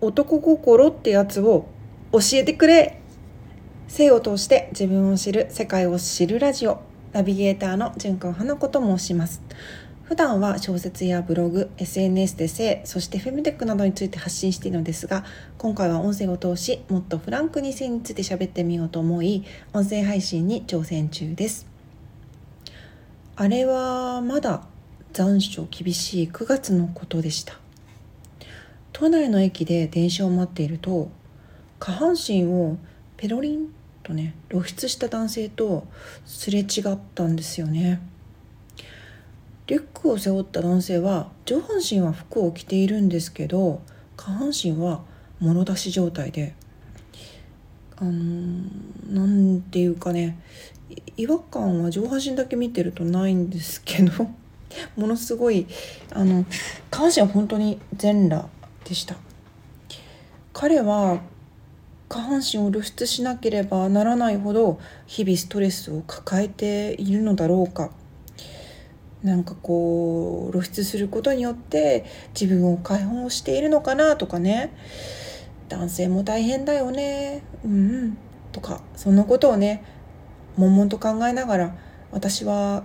男心ってやつを教えてくれ。性を通して自分を知る世界を知るラジオ。ナビゲーターの純子花子と申します。普段は小説やブログ SNS で性そしてフェムテックなどについて発信しているのですが今回は音声を通しもっとフランクに性について喋ってみようと思い音声配信に挑戦中です。あれはまだ残暑厳しい9月のことでした。都内の駅で電車を待っていると下半身をペロリンとね露出した男性とすれ違ったんですよね。リュックを背負った男性は上半身は服を着ているんですけど下半身は物出し状態であの何て言うかね違和感は上半身だけ見てるとないんですけどものすごいあの下半身は本当に全裸でした。彼は下半身を露出しなければならないほど日々ストレスを抱えているのだろうか。なんかこう露出することによって自分を解放しているのかなとかね。男性も大変だよね。うんうん。とかそんなことをね悶々と考えながら私は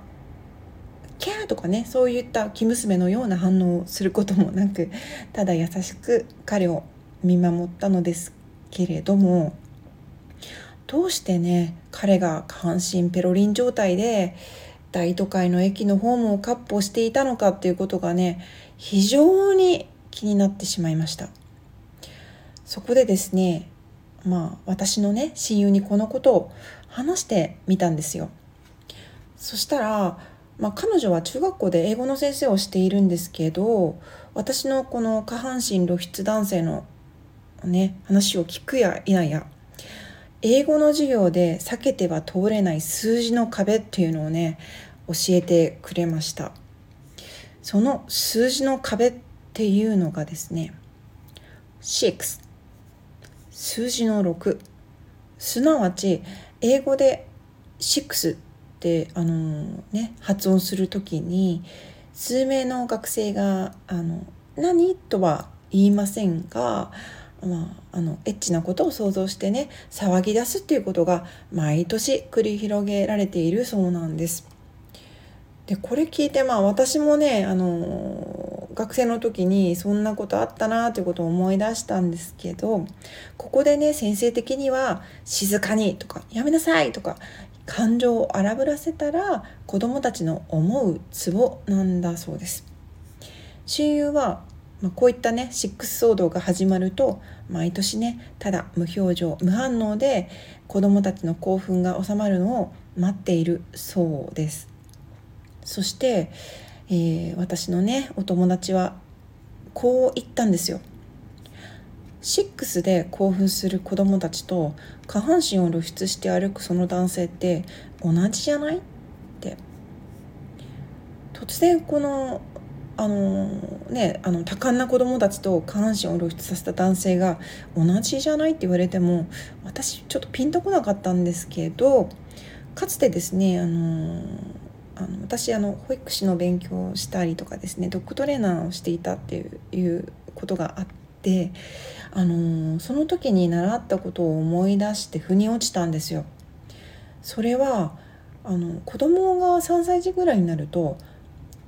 キャーとかねそういった生娘のような反応をすることもなくただ優しく彼を見守ったのですけれどもどうしてね彼が下半身ペロリン状態で大都会の駅のホームを闊歩していたのかっていうことがね非常に気になってしまいました。そこでですねまあ私のね親友にこのことを話してみたんですよ。そしたらまあ、彼女は中学校で英語の先生をしているんですけど私のこの下半身露出男性のね話を聞くや否や英語の授業で避けては通れない数字の壁っていうのをね教えてくれました。その数字の壁っていうのがですね6数字の6すなわち英語で6ってあのね発音する時に数名の学生が「あの何?」とは言いませんが、まあ、あのエッチなことを想像してね騒ぎ出すっていうことが毎年繰り広げられているそうなんです。でこれ聞いてまあ私もねあの学生の時にそんなことあったなということを思い出したんですけどここでね先生的には「静かに」とか「やめなさい」とか感情を荒ぶらせたら子どもたちの思うツボなんだそうです。親友は、まあ、こういったねシックス騒動が始まると毎年ねただ無表情無反応で子どもたちの興奮が収まるのを待っているそうです。そして、えー、私のねお友達はこう言ったんですよ。6で興奮する子供たちと下半身を露出して歩くその男性って同じじゃない？って。突然このあのねあの多感な子供たちと下半身を露出させた男性が同じじゃないって言われても私ちょっとピンとこなかったんですけどかつてですねあのあの私あの保育士の勉強をしたりとかですねドッグトレーナーをしていたっていうことがあってあのその時に習ったことを思い出して腑に落ちたんですよ。それはあの子供が3歳児ぐらいになると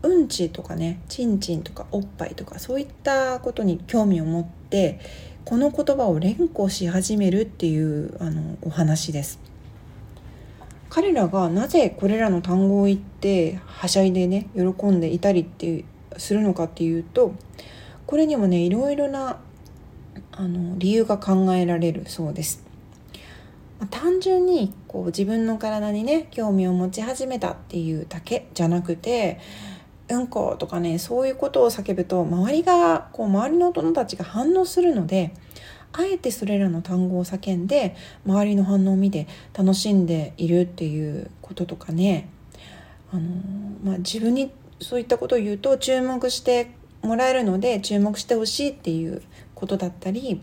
うんちとかねちんちんとかおっぱいとかそういったことに興味を持ってこの言葉を連呼し始めるっていうあのお話です。彼らがなぜこれらの単語を言ってはしゃいでね喜んでいたりってするのかっていうとこれにもねいろいろなあの理由が考えられるそうです。ま単純にこう自分の体にね興味を持ち始めたっていうだけじゃなくてうんことかねそういうことを叫ぶと周りがこう周りの大人たちが反応するのであえてそれらの単語を叫んで周りの反応を見て楽しんでいるっていうこととかねあの、まあ、自分にそういったことを言うと注目してもらえるので注目してほしいっていうことだったり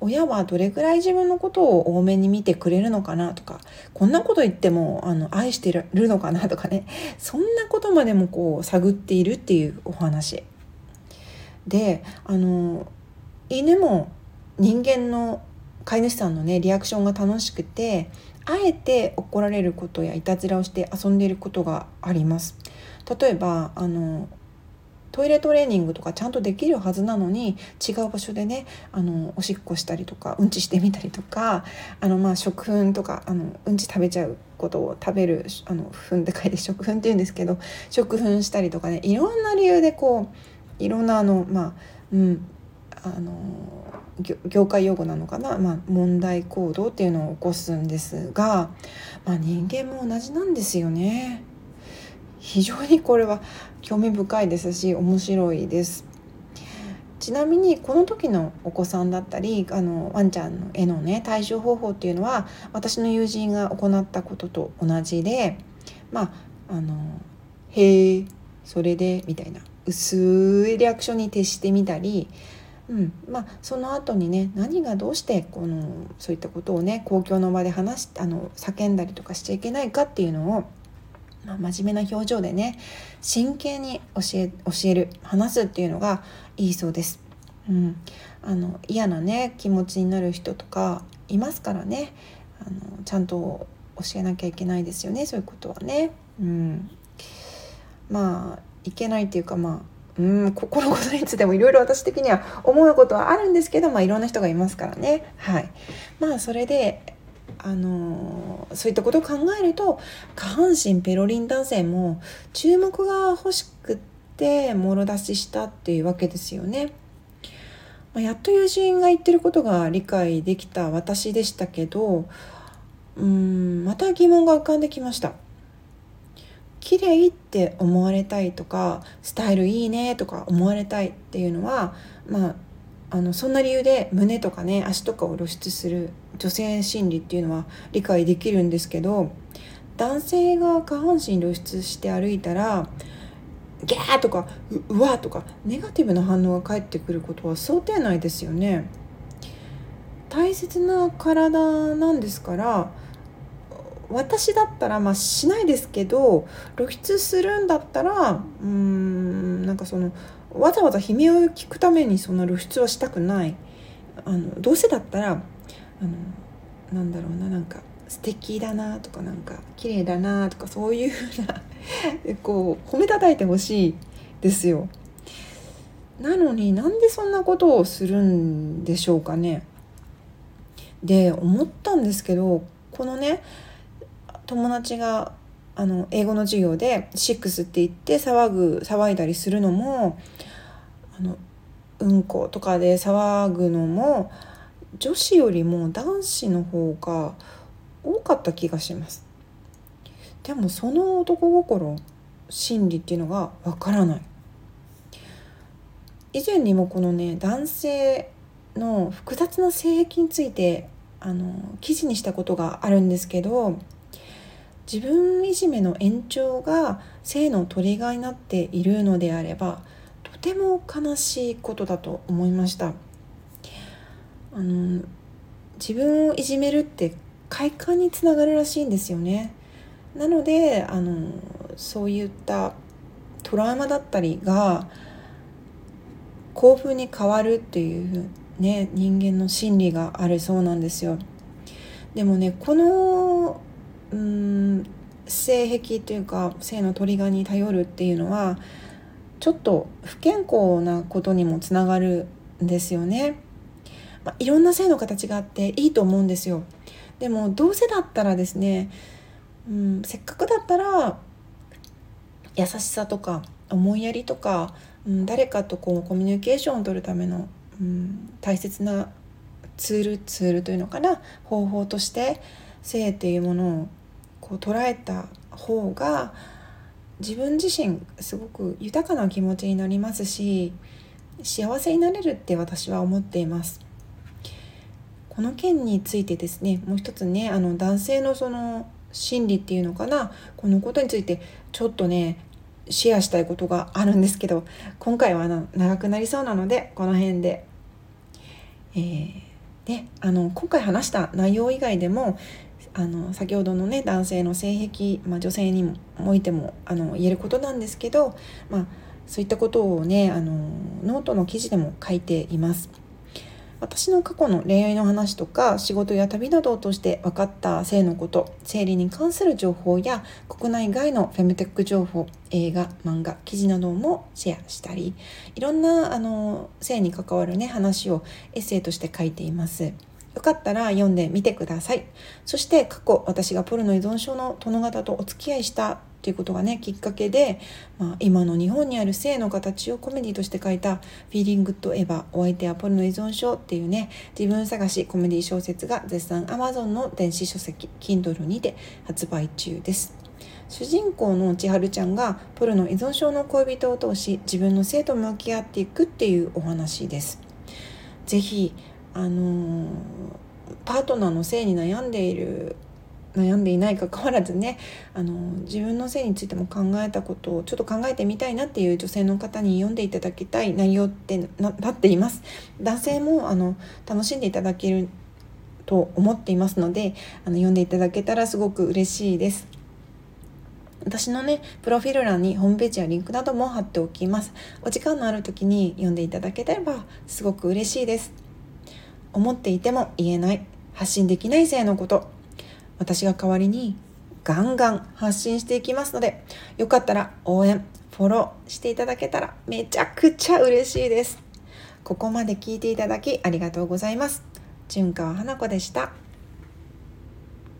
親はどれぐらい自分のことを多めに見てくれるのかなとかこんなこと言ってもあの愛してるのかなとかね。そんなことまでもこう探っているっていうお話。であの犬も人間の飼い主さんのねリアクションが楽しくてあえて怒られることやいたずらをして遊んでいることがあります。例えばあのトイレトレーニングとかちゃんとできるはずなのに違う場所でねあのおしっこしたりとかうんちしてみたりとかあのまあ食粉とかあのうんち食べちゃうことを食べるあの粉って書いて食粉って言うんですけど食粉したりとかねいろんな理由でこういろんなあのまあうんあの業界用語なのかな、まあ、問題行動っていうのを起こすんですが、まあ、人間も同じなんですよね。非常にこれは興味深いですし面白いです。ちなみにこの時のお子さんだったりあのワンちゃんの絵のね対処方法っていうのは私の友人が行ったことと同じでまああの「へえそれで」みたいな薄いリアクションに徹してみたり、うんまあ、その後にね何がどうしてこのそういったことをね公共の場で話しあの叫んだりとかしちゃいけないかっていうのをまあ、真面目な表情でね真剣に教え教える話すっていうのがいいそうです。うん、あの嫌なね気持ちになる人とかいますからねあのちゃんと教えなきゃいけないですよねそういうことはね。うん、まあいけないっていうかまあうんここのことについてもいろいろ私的には思うことはあるんですけど、まあ、いろんな人がいますからね。はい、まあそれであのそういったことを考えると下半身ペロリン男性も注目が欲しくってもろ出ししたっていうわけですよね。まあ、やっと友人が言ってることが理解できた私でしたけどうんまた疑問が浮かんできました。綺麗って思われたいとかスタイルいいねとか思われたいっていうのはまああのそんな理由で胸とかね足とかを露出する女性心理っていうのは理解できるんですけど男性が下半身露出して歩いたらギャーとかううわとかネガティブな反応が返ってくることは想定内ですよね。大切な体なんですから私だったらまあしないですけど露出するんだったらうーんなんかそのわざわざ悲鳴を聞くためにその露出はしたくないあのどうせだったらあのなんだろうななんか素敵だなとかなんか綺麗だなとかそういうふうな こう褒めたたいてほしいですよ。なのになんでそんなことをするんでしょうかね。で思ったんですけどこのね友達があの英語の授業で「シックス」って言って騒ぐ騒いだりするのもあのうんことかで騒ぐのも女子よりも男子の方が多かった気がします。でもその男心心理っていうのがわからない。以前にもこのね男性の複雑な性癖についてあの記事にしたことがあるんですけど自分いじめの延長が性のトリガーになっているのであればても悲しいことだと思いました。あの自分をいじめるって快感につながるらしいんですよね。なのであのそういったトラウマだったりが興奮に変わるっていうね人間の心理があるそうなんですよ。でもねこのうん性癖というか性のトリガーに頼るっていうのはちょっと不健康なことにもつながるんですよね。まあ、いろんな性の形があっていいと思うんですよ。でもどうせだったらですね、うん、せっかくだったら優しさとか思いやりとか、うん、誰かとこうコミュニケーションを取るための、うん、大切なツールツールというのかな方法として性っていうものをこう捉えた方が自分自身すごく豊かな気持ちになりますし幸せになれるって私は思っています。この件についてですねもう一つねあの男性のその心理っていうのかなこのことについてちょっとねシェアしたいことがあるんですけど今回は長くなりそうなのでこの辺で。えー、であの今回話した内容以外でもあの先ほどのね男性の性癖、まあ、女性にもおいてもあの言えることなんですけど、まあ、そういったことをねあのノートの記事でも書いています。私の過去の恋愛の話とか仕事や旅などを通して分かった性のこと生理に関する情報や国内外のフェムテック情報映画漫画記事などもシェアしたりいろんなあの性に関わるね話をエッセイとして書いています。よかったら読んでみてください。そして過去私がポルノ依存症の殿方とお付き合いしたっていうことがねきっかけで、まあ、今の日本にある性の形をコメディとして書いた「フィーリングとエヴァお相手はポルノ依存症」っていうね自分探しコメディ小説が絶賛 Amazon の電子書籍 Kindle にて発売中です。主人公の千春ちゃんがポルノ依存症の恋人を通し自分の性と向き合っていくっていうお話です。ぜひあのパートナーの性に悩んでいる悩んでいないかかわらずねあの自分の性についても考えたことをちょっと考えてみたいなっていう女性の方に読んでいただきたい内容ってなっています。男性もあの楽しんでいただけると思っていますのであの読んでいただけたらすごく嬉しいです。私のねプロフィール欄にホームページやリンクなども貼っておきます。お時間のある時に読んでいただければすごく嬉しいです。思っていても言えない発信できない性のこと。私が代わりにガンガン発信していきますのでよかったら応援フォローしていただけたらめちゃくちゃ嬉しいです。ここまで聞いていただきありがとうございます。純川花子でした。